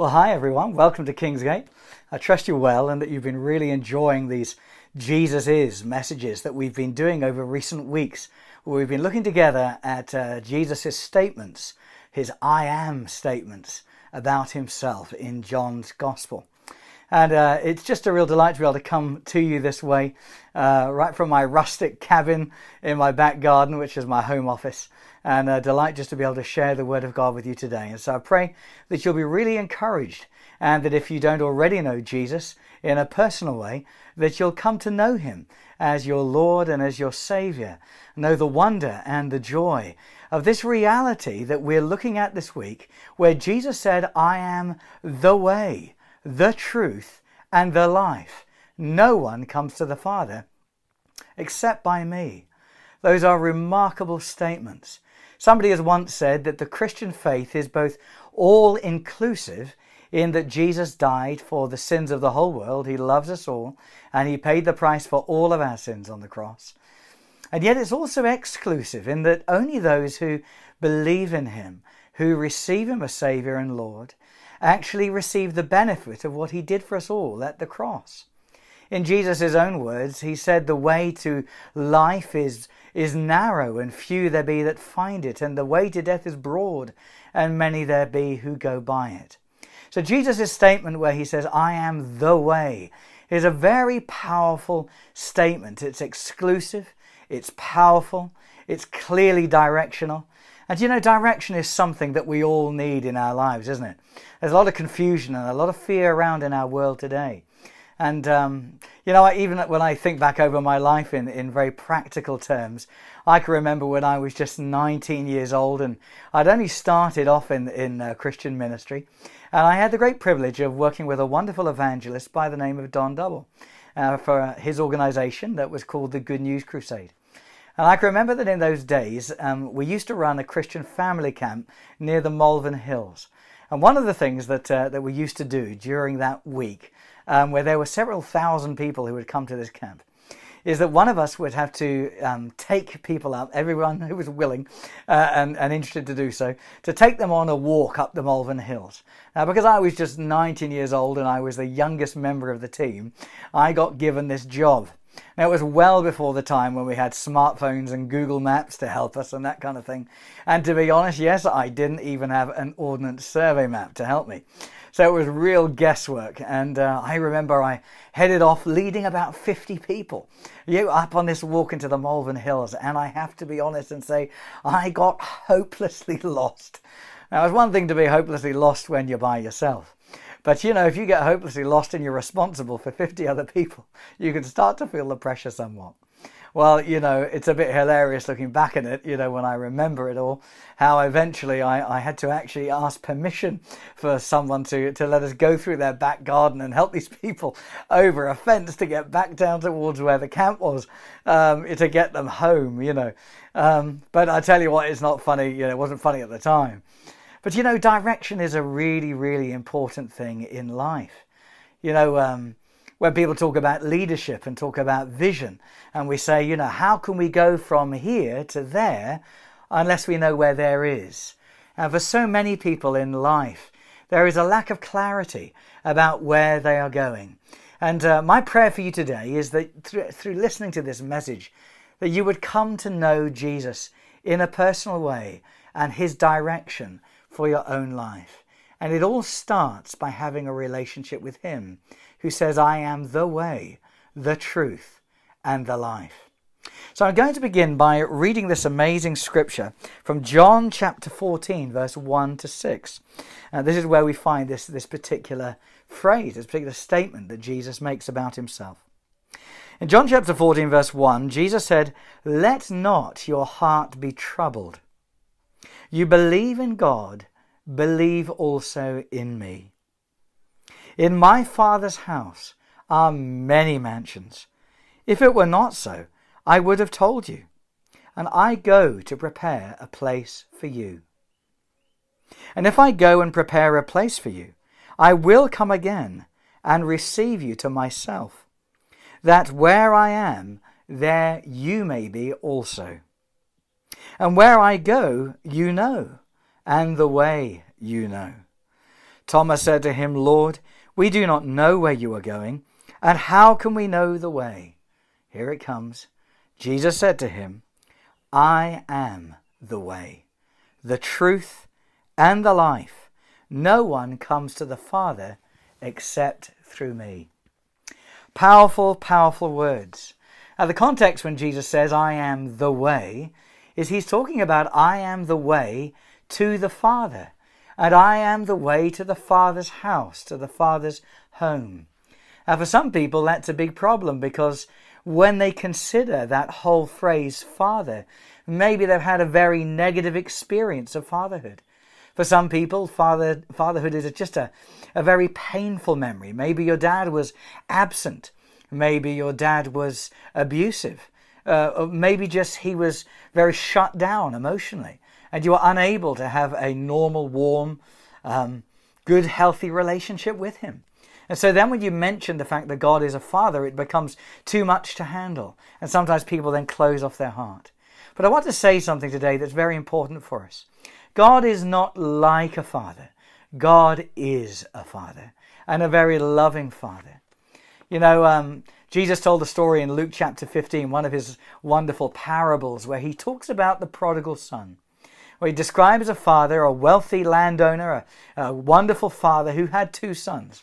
Well, hi everyone. Welcome to Kingsgate. I trust you're well and that you've been really enjoying these Jesus is messages that we've been doing over recent weeks, where we've been looking together at uh, statements, his I am statements about himself in John's Gospel. And uh, it's just a real delight to be able to come to you this way, uh, right from my rustic cabin in my back garden, which is my home office. And a delight just to be able to share the Word of God with you today. And so I pray that you'll be really encouraged, and that if you don't already know Jesus in a personal way, that you'll come to know Him as your Lord and as your Savior. Know the wonder and the joy of this reality that we're looking at this week, where Jesus said, I am the way the truth, and the life. No one comes to the Father except by me. Those are remarkable statements. Somebody has once said that the Christian faith is both all inclusive in that Jesus died for the sins of the whole world, He loves us all, and He paid the price for all of our sins on the cross. And yet it's also exclusive in that only those who believe in Him, who receive Him as Saviour and Lord, actually receive the benefit of what he did for us all at the cross. In Jesus' own words, he said, The way to life is, is narrow, and few there be that find it, and the way to death is broad, and many there be who go by it. So, Jesus' statement, where he says, I am the way, is a very powerful statement. It's exclusive, it's powerful, it's clearly directional, and you know, direction is something that we all need in our lives, isn't it? There's a lot of confusion and a lot of fear around in our world today. And, um, you know, even when I think back over my life in, in very practical terms, I can remember when I was just 19 years old and I'd only started off in, in uh, Christian ministry. And I had the great privilege of working with a wonderful evangelist by the name of Don Double uh, for his organization that was called the Good News Crusade. And I can remember that in those days, um, we used to run a Christian family camp near the Malvern Hills. And one of the things that, uh, that we used to do during that week, um, where there were several thousand people who would come to this camp, is that one of us would have to um, take people up, everyone who was willing uh, and, and interested to do so, to take them on a walk up the Malvern Hills. Now, because I was just 19 years old and I was the youngest member of the team, I got given this job. Now, it was well before the time when we had smartphones and Google Maps to help us and that kind of thing. And to be honest, yes, I didn't even have an Ordnance Survey map to help me. So it was real guesswork. And uh, I remember I headed off leading about 50 people you up on this walk into the Malvern Hills. And I have to be honest and say, I got hopelessly lost. Now, it's one thing to be hopelessly lost when you're by yourself. But you know, if you get hopelessly lost and you're responsible for 50 other people, you can start to feel the pressure somewhat. Well, you know, it's a bit hilarious looking back at it, you know, when I remember it all, how eventually I, I had to actually ask permission for someone to, to let us go through their back garden and help these people over a fence to get back down towards where the camp was um, to get them home, you know. Um, but I tell you what, it's not funny, you know, it wasn't funny at the time. But you know, direction is a really, really important thing in life. You know, um, when people talk about leadership and talk about vision, and we say, you know, how can we go from here to there unless we know where there is? And for so many people in life, there is a lack of clarity about where they are going. And uh, my prayer for you today is that through, through listening to this message, that you would come to know Jesus in a personal way and his direction for your own life. And it all starts by having a relationship with Him who says, I am the way, the truth, and the life. So I'm going to begin by reading this amazing scripture from John chapter 14, verse 1 to 6. Uh, this is where we find this, this particular phrase, this particular statement that Jesus makes about himself. In John chapter 14, verse 1, Jesus said, Let not your heart be troubled. You believe in God, believe also in me. In my Father's house are many mansions. If it were not so, I would have told you. And I go to prepare a place for you. And if I go and prepare a place for you, I will come again and receive you to myself, that where I am, there you may be also. And where I go, you know, and the way you know. Thomas said to him, Lord, we do not know where you are going, and how can we know the way? Here it comes. Jesus said to him, I am the way, the truth, and the life. No one comes to the Father except through me. Powerful, powerful words. Now, the context when Jesus says, I am the way, is he's talking about, I am the way to the Father. And I am the way to the Father's house, to the Father's home. Now, for some people, that's a big problem because when they consider that whole phrase, Father, maybe they've had a very negative experience of fatherhood. For some people, father, fatherhood is just a, a very painful memory. Maybe your dad was absent. Maybe your dad was abusive. Uh, maybe just he was very shut down emotionally and you are unable to have a normal, warm, um, good, healthy relationship with him. And so then when you mention the fact that God is a father, it becomes too much to handle. And sometimes people then close off their heart. But I want to say something today that's very important for us. God is not like a father. God is a father and a very loving father. You know, um, Jesus told a story in Luke chapter 15, one of his wonderful parables, where he talks about the prodigal son. Where he describes a father, a wealthy landowner, a, a wonderful father who had two sons.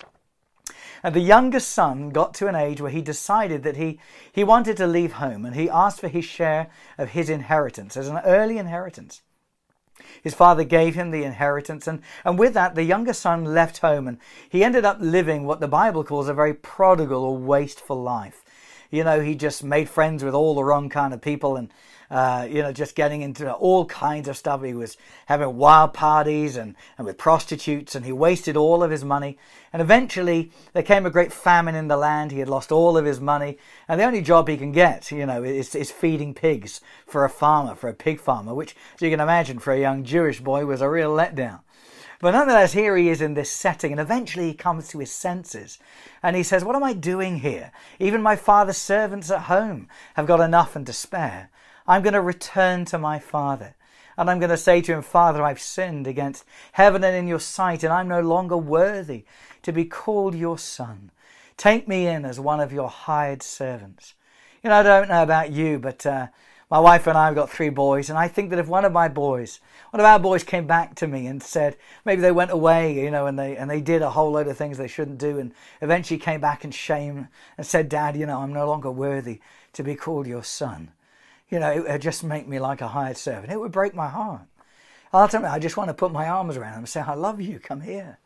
And the youngest son got to an age where he decided that he, he wanted to leave home and he asked for his share of his inheritance as an early inheritance. His father gave him the inheritance, and, and with that, the younger son left home, and he ended up living what the Bible calls a very prodigal or wasteful life. You know, he just made friends with all the wrong kind of people and uh, you know, just getting into all kinds of stuff. He was having wild parties and, and with prostitutes, and he wasted all of his money. And eventually, there came a great famine in the land. He had lost all of his money, and the only job he can get, you know, is, is feeding pigs for a farmer, for a pig farmer, which, as you can imagine, for a young Jewish boy was a real letdown. But nonetheless, here he is in this setting, and eventually he comes to his senses. And he says, What am I doing here? Even my father's servants at home have got enough and to spare. I'm going to return to my Father. And I'm going to say to him, Father, I've sinned against heaven and in your sight, and I'm no longer worthy to be called your son. Take me in as one of your hired servants. You know, I don't know about you, but uh, my wife and I have got three boys, and I think that if one of my boys, one of our boys came back to me and said, maybe they went away, you know, and they and they did a whole load of things they shouldn't do, and eventually came back in shame and said, Dad, you know, I'm no longer worthy to be called your son you know, it would just make me like a hired servant. It would break my heart. Ultimately, I just want to put my arms around him and say, I love you, come here.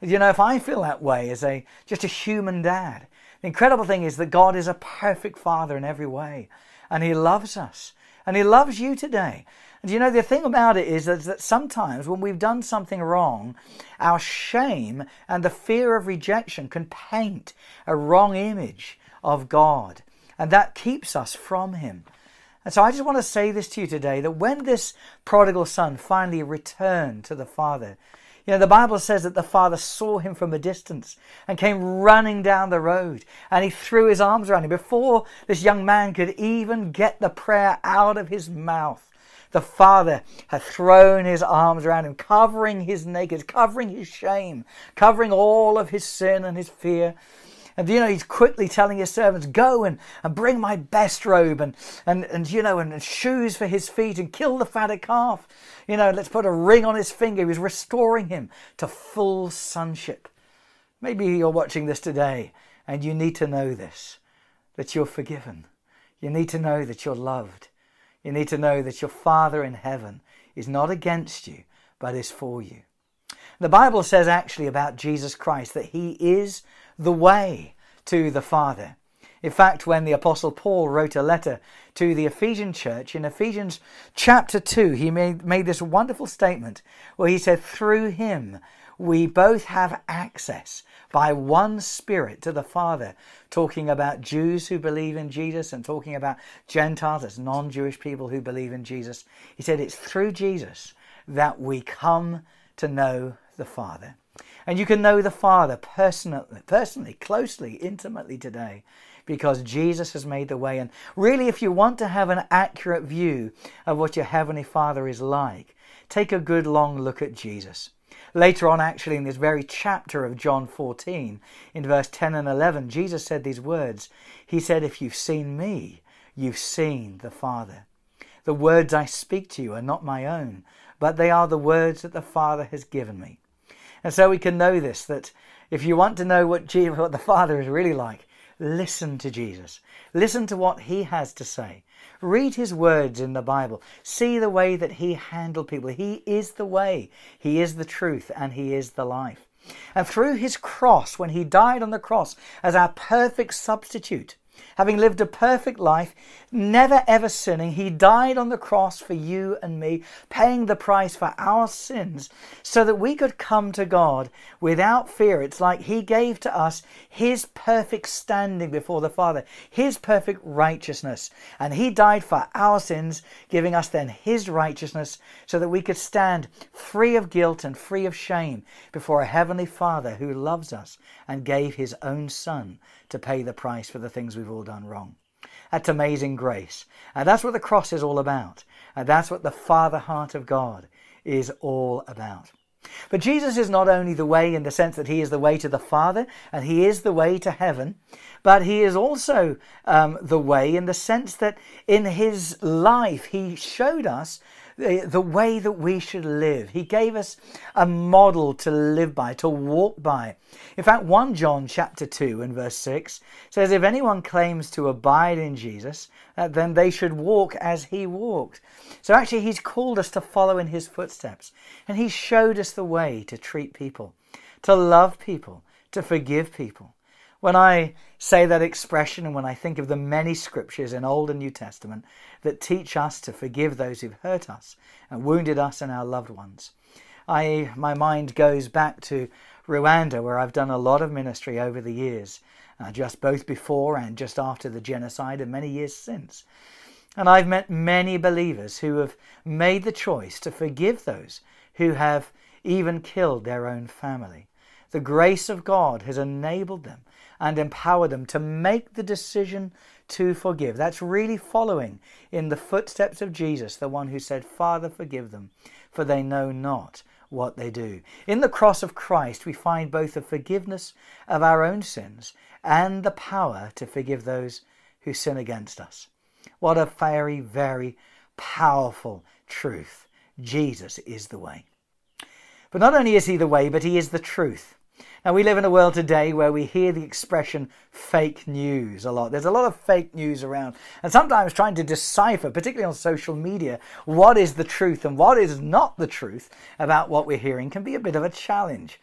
You know, if I feel that way as a just a human dad, the incredible thing is that God is a perfect father in every way. And he loves us. And he loves you today. And you know, the thing about it is that sometimes when we've done something wrong, our shame and the fear of rejection can paint a wrong image of God. And that keeps us from him. And so I just want to say this to you today that when this prodigal son finally returned to the father, you know, the Bible says that the father saw him from a distance and came running down the road and he threw his arms around him before this young man could even get the prayer out of his mouth. The father had thrown his arms around him, covering his nakedness, covering his shame, covering all of his sin and his fear. And you know, he's quickly telling his servants, Go and, and bring my best robe and, and, and you know, and, and shoes for his feet and kill the fatted calf. You know, let's put a ring on his finger. He's restoring him to full sonship. Maybe you're watching this today and you need to know this that you're forgiven. You need to know that you're loved. You need to know that your Father in heaven is not against you, but is for you. The Bible says actually about Jesus Christ that he is the way to the Father. In fact, when the Apostle Paul wrote a letter to the Ephesian church, in Ephesians chapter 2, he made, made this wonderful statement where he said, Through him we both have access by one Spirit to the Father, talking about Jews who believe in Jesus and talking about Gentiles, as non Jewish people who believe in Jesus. He said, It's through Jesus that we come to know the Father. And you can know the Father personally, personally, closely, intimately today because Jesus has made the way. And really, if you want to have an accurate view of what your Heavenly Father is like, take a good long look at Jesus. Later on, actually, in this very chapter of John 14, in verse 10 and 11, Jesus said these words. He said, If you've seen me, you've seen the Father. The words I speak to you are not my own, but they are the words that the Father has given me. And so we can know this that if you want to know what, Jesus, what the Father is really like, listen to Jesus. Listen to what he has to say. Read his words in the Bible. See the way that he handled people. He is the way, he is the truth, and he is the life. And through his cross, when he died on the cross as our perfect substitute, having lived a perfect life, never ever sinning, he died on the cross for you and me, paying the price for our sins so that we could come to God without fear. It's like he gave to us his perfect standing before the Father, his perfect righteousness. And he died for our sins, giving us then his righteousness so that we could stand free of guilt and free of shame before a heavenly Father who loves us and gave his own Son to pay the price for the things we've all done wrong. That's amazing grace. And that's what the cross is all about. And that's what the Father heart of God is all about. But Jesus is not only the way in the sense that he is the way to the Father and he is the way to heaven, but he is also um, the way in the sense that in his life he showed us the, way that we should live. He gave us a model to live by, to walk by. In fact, 1 John chapter 2 and verse 6 says, If anyone claims to abide in Jesus, uh, then they should walk as he walked. So actually, he's called us to follow in his footsteps. And he showed us the way to treat people, to love people, to forgive people. When I say that expression and when I think of the many scriptures in Old and New Testament that teach us to forgive those who've hurt us and wounded us and our loved ones, I, my mind goes back to Rwanda, where I've done a lot of ministry over the years, uh, just both before and just after the genocide and many years since. And I've met many believers who have made the choice to forgive those who have even killed their own family. The grace of God has enabled them and empower them to make the decision to forgive. That's really following in the footsteps of Jesus, the one who said, Father, forgive them, for they know not what they do. In the cross of Christ, we find both the forgiveness of our own sins and the power to forgive those who sin against us. What a very, very powerful truth. Jesus is the way. But not only is he the way, but he is the truth. Now, we live in a world today where we hear the expression fake news a lot. There's a lot of fake news around, and sometimes trying to decipher, particularly on social media, what is the truth and what is not the truth about what we're hearing can be a bit of a challenge.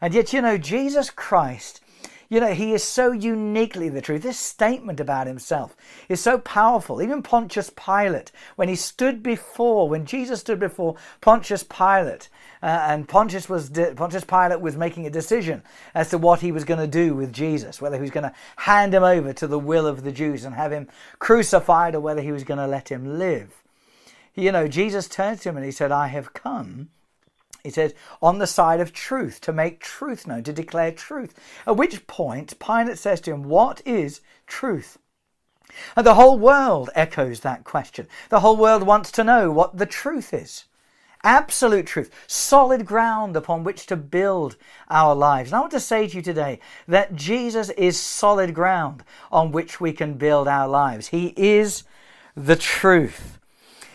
And yet, you know, Jesus Christ you know, he is so uniquely the truth. This statement about himself is so powerful. Even Pontius Pilate, when he stood before, when Jesus stood before Pontius Pilate, uh, and Pontius was Pontius Pilate was making a decision as to what he was going to do with Jesus, whether he was going to hand him over to the will of the Jews and have him crucified, or whether he was going to let him live. You know, Jesus turned to him and he said, "I have come." He says, on the side of truth, to make truth known, to declare truth. At which point, Pilate says to him, What is truth? And the whole world echoes that question. The whole world wants to know what the truth is. Absolute truth, solid ground upon which to build our lives. And I want to say to you today that Jesus is solid ground on which we can build our lives. He is the truth.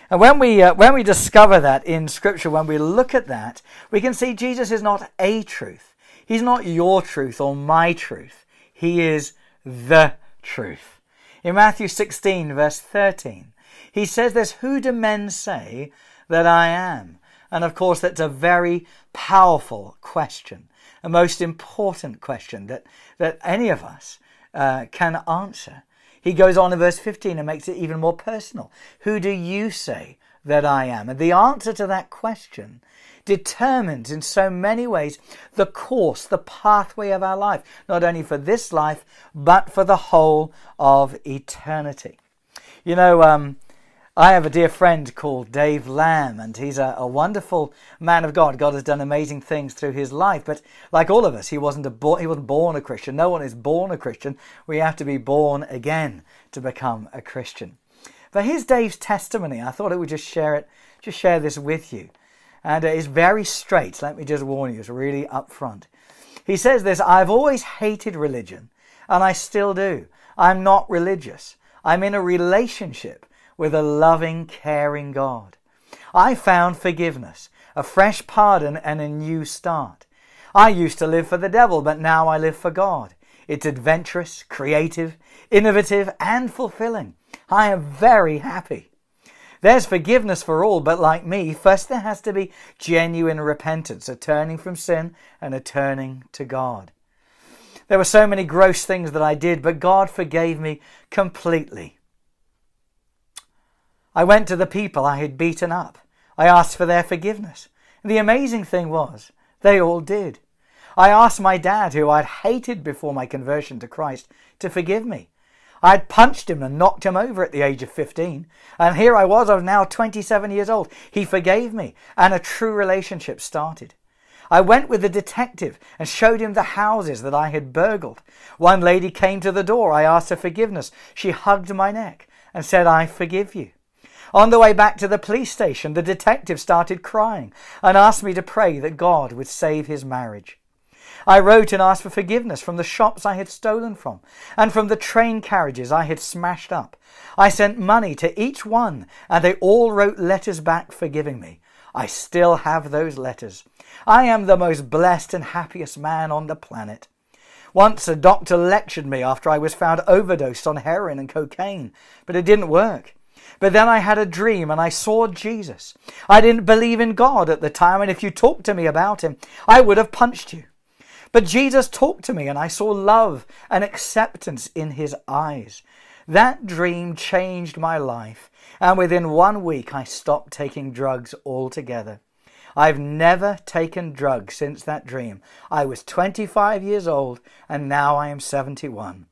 And when we, uh, when we discover that in Scripture, when we look at that, we can see Jesus is not a truth. He's not your truth or my truth. He is the truth. In Matthew 16, verse 13, he says this Who do men say that I am? And of course, that's a very powerful question, a most important question that, that any of us uh, can answer. He goes on in verse 15 and makes it even more personal. Who do you say that I am? And the answer to that question determines in so many ways the course, the pathway of our life, not only for this life, but for the whole of eternity. You know, um, I have a dear friend called Dave Lamb, and he's a, a, wonderful man of God. God has done amazing things through his life, but like all of us, he wasn't a he wasn't born a Christian. No one is born a Christian. We have to be born again to become a Christian. But here's Dave's testimony. I thought I would just share it, just share this with you. And it's very straight. Let me just warn you, it's really upfront. He says this I've always hated religion, and I still do. I'm not religious. I'm in a relationship with a loving, caring God. I found forgiveness, a fresh pardon, and a new start. I used to live for the devil, but now I live for God. It's adventurous, creative, innovative, and fulfilling. I am very happy. There's forgiveness for all, but like me, first there has to be genuine repentance, a turning from sin and a turning to God. There were so many gross things that I did, but God forgave me completely. I went to the people I had beaten up. I asked for their forgiveness. The amazing thing was, they all did. I asked my dad, who I'd hated before my conversion to Christ, to forgive me. I had punched him and knocked him over at the age of 15. And here I was, I was now 27 years old. He forgave me, and a true relationship started. I went with the detective and showed him the houses that I had burgled. One lady came to the door. I asked her forgiveness. She hugged my neck and said, I forgive you. On the way back to the police station, the detective started crying and asked me to pray that God would save his marriage. I wrote and asked for forgiveness from the shops I had stolen from and from the train carriages I had smashed up. I sent money to each one and they all wrote letters back forgiving me. I still have those letters. I am the most blessed and happiest man on the planet. Once a doctor lectured me after I was found overdosed on heroin and cocaine, but it didn't work. But then I had a dream and I saw Jesus. I didn't believe in God at the time, and if you talked to me about him, I would have punched you. But Jesus talked to me and I saw love and acceptance in his eyes. That dream changed my life, and within one week I stopped taking drugs altogether. I've never taken drugs since that dream. I was 25 years old and now I am 71.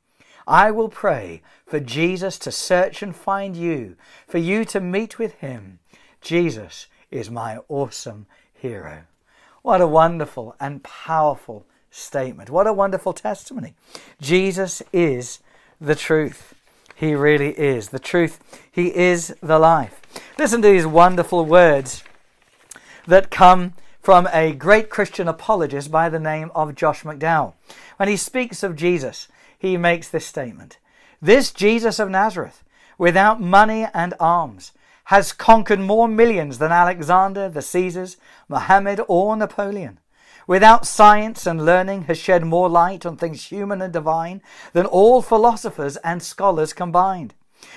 I will pray for Jesus to search and find you, for you to meet with him. Jesus is my awesome hero. What a wonderful and powerful statement. What a wonderful testimony. Jesus is the truth. He really is the truth. He is the life. Listen to these wonderful words that come from a great Christian apologist by the name of Josh McDowell. When he speaks of Jesus, he makes this statement This Jesus of Nazareth, without money and arms, has conquered more millions than Alexander, the Caesars, Mohammed, or Napoleon. Without science and learning, has shed more light on things human and divine than all philosophers and scholars combined.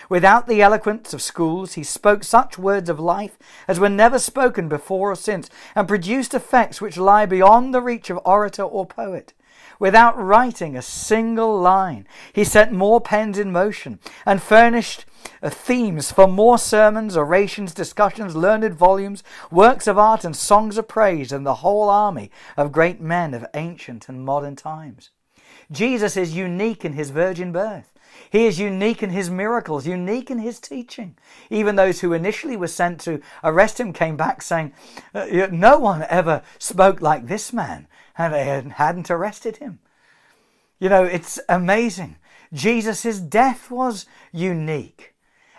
Without the eloquence of schools, he spoke such words of life as were never spoken before or since, and produced effects which lie beyond the reach of orator or poet. Without writing a single line, he set more pens in motion and furnished uh, themes for more sermons, orations, discussions, learned volumes, works of art, and songs of praise than the whole army of great men of ancient and modern times. Jesus is unique in his virgin birth. He is unique in his miracles, unique in his teaching. Even those who initially were sent to arrest him came back saying, uh, No one ever spoke like this man, and they hadn't arrested him. You know, it's amazing. Jesus' death was unique,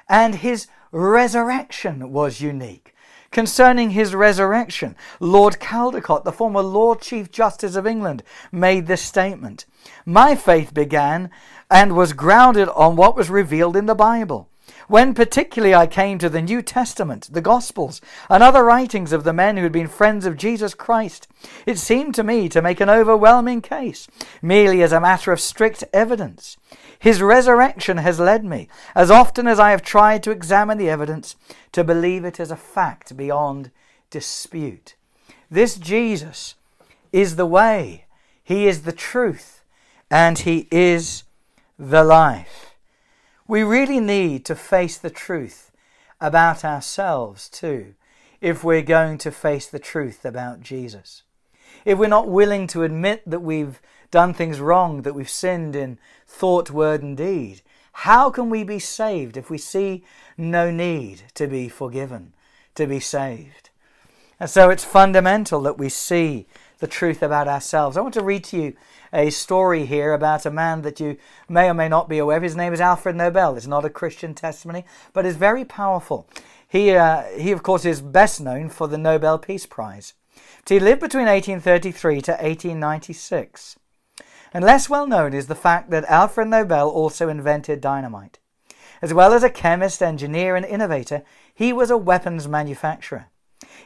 and his resurrection was unique. Concerning his resurrection, Lord Caldecote, the former Lord Chief Justice of England, made this statement My faith began and was grounded on what was revealed in the Bible. When particularly I came to the New Testament, the Gospels, and other writings of the men who had been friends of Jesus Christ, it seemed to me to make an overwhelming case, merely as a matter of strict evidence. His resurrection has led me, as often as I have tried to examine the evidence, to believe it as a fact beyond dispute. This Jesus is the way, He is the truth, and He is the life. We really need to face the truth about ourselves too, if we're going to face the truth about Jesus. If we're not willing to admit that we've done things wrong, that we've sinned in thought, word, and deed, how can we be saved if we see no need to be forgiven, to be saved? And so it's fundamental that we see the truth about ourselves. I want to read to you a story here about a man that you may or may not be aware of. His name is Alfred Nobel. It's not a Christian testimony, but it's very powerful. He, uh, he, of course, is best known for the Nobel Peace Prize. He lived between 1833 to 1896. And less well known is the fact that Alfred Nobel also invented dynamite. As well as a chemist, engineer, and innovator, he was a weapons manufacturer.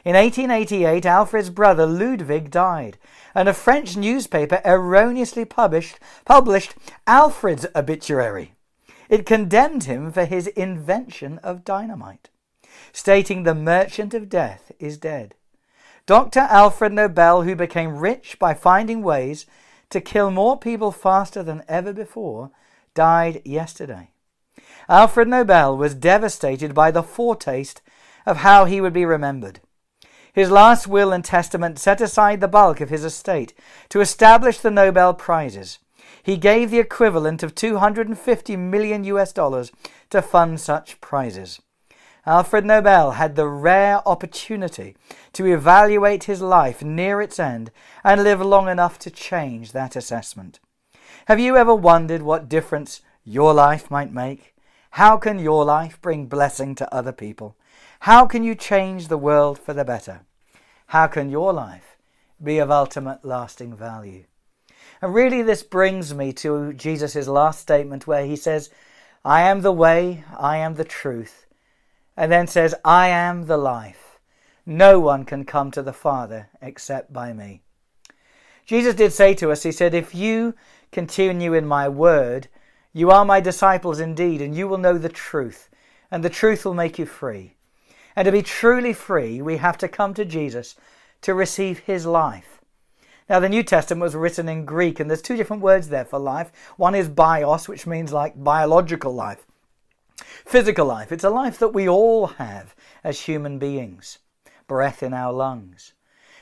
In 1888, Alfred's brother Ludwig died, and a French newspaper erroneously published, published Alfred's obituary. It condemned him for his invention of dynamite, stating the merchant of death is dead. Dr. Alfred Nobel, who became rich by finding ways to kill more people faster than ever before, died yesterday. Alfred Nobel was devastated by the foretaste of how he would be remembered. His last will and testament set aside the bulk of his estate to establish the Nobel Prizes. He gave the equivalent of 250 million US dollars to fund such prizes. Alfred Nobel had the rare opportunity to evaluate his life near its end and live long enough to change that assessment. Have you ever wondered what difference your life might make? How can your life bring blessing to other people? How can you change the world for the better? How can your life be of ultimate lasting value? And really, this brings me to Jesus' last statement where he says, I am the way, I am the truth, and then says, I am the life. No one can come to the Father except by me. Jesus did say to us, He said, If you continue in my word, you are my disciples indeed, and you will know the truth, and the truth will make you free. And to be truly free, we have to come to Jesus to receive his life. Now, the New Testament was written in Greek, and there's two different words there for life. One is bios, which means like biological life, physical life. It's a life that we all have as human beings, breath in our lungs.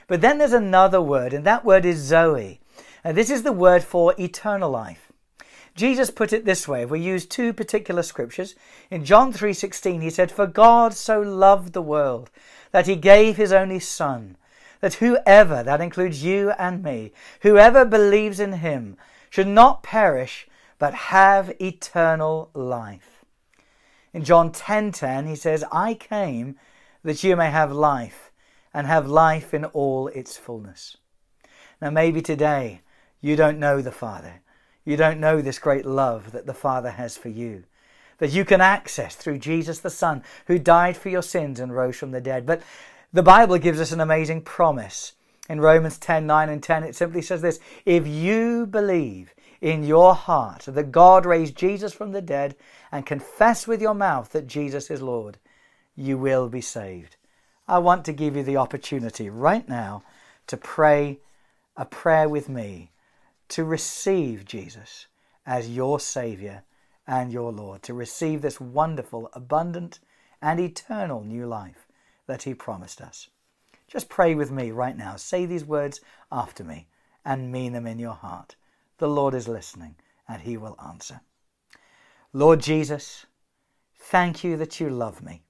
But then there's another word, and that word is Zoe. And this is the word for eternal life. Jesus put it this way. We use two particular scriptures, in John 3:16 he said, "For God so loved the world that he gave his only son, that whoever, that includes you and me, whoever believes in him should not perish but have eternal life." In John 10:10 he says, "I came that you may have life and have life in all its fullness." Now maybe today you don't know the Father. You don't know this great love that the Father has for you, that you can access through Jesus the Son, who died for your sins and rose from the dead. But the Bible gives us an amazing promise. In Romans 10 9 and 10, it simply says this If you believe in your heart that God raised Jesus from the dead and confess with your mouth that Jesus is Lord, you will be saved. I want to give you the opportunity right now to pray a prayer with me to receive Jesus as your Savior and your Lord, to receive this wonderful, abundant, and eternal new life that He promised us. Just pray with me right now. Say these words after me and mean them in your heart. The Lord is listening and He will answer. Lord Jesus, thank you that you love me,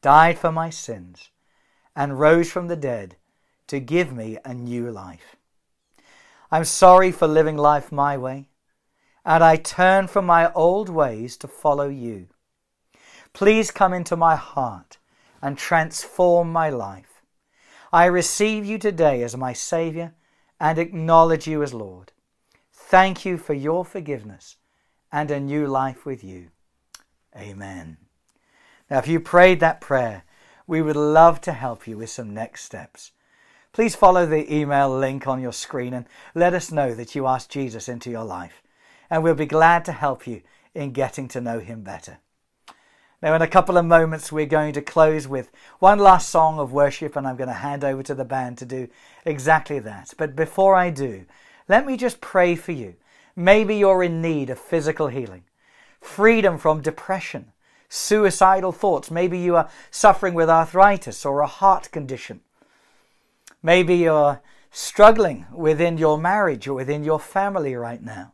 died for my sins, and rose from the dead to give me a new life. I'm sorry for living life my way, and I turn from my old ways to follow you. Please come into my heart and transform my life. I receive you today as my Saviour and acknowledge you as Lord. Thank you for your forgiveness and a new life with you. Amen. Now, if you prayed that prayer, we would love to help you with some next steps. Please follow the email link on your screen and let us know that you asked Jesus into your life. And we'll be glad to help you in getting to know him better. Now, in a couple of moments, we're going to close with one last song of worship, and I'm going to hand over to the band to do exactly that. But before I do, let me just pray for you. Maybe you're in need of physical healing, freedom from depression, suicidal thoughts. Maybe you are suffering with arthritis or a heart condition. Maybe you're struggling within your marriage or within your family right now.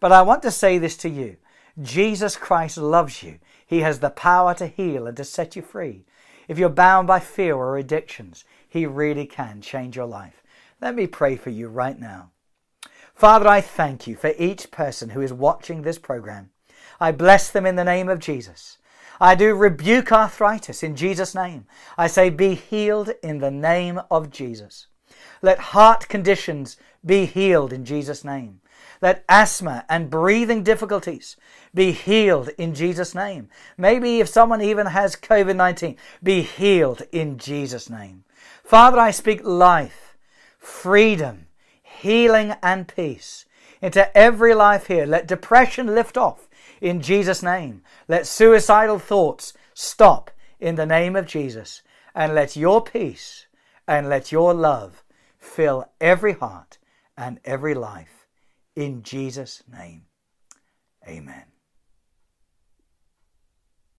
But I want to say this to you Jesus Christ loves you. He has the power to heal and to set you free. If you're bound by fear or addictions, He really can change your life. Let me pray for you right now. Father, I thank you for each person who is watching this program. I bless them in the name of Jesus. I do rebuke arthritis in Jesus' name. I say, be healed in the name of Jesus. Let heart conditions be healed in Jesus' name. Let asthma and breathing difficulties be healed in Jesus' name. Maybe if someone even has COVID 19, be healed in Jesus' name. Father, I speak life, freedom, healing, and peace into every life here. Let depression lift off in Jesus' name. Let suicidal thoughts stop in the name of Jesus. And let your peace and let your love fill every heart and every life. In Jesus' name, amen.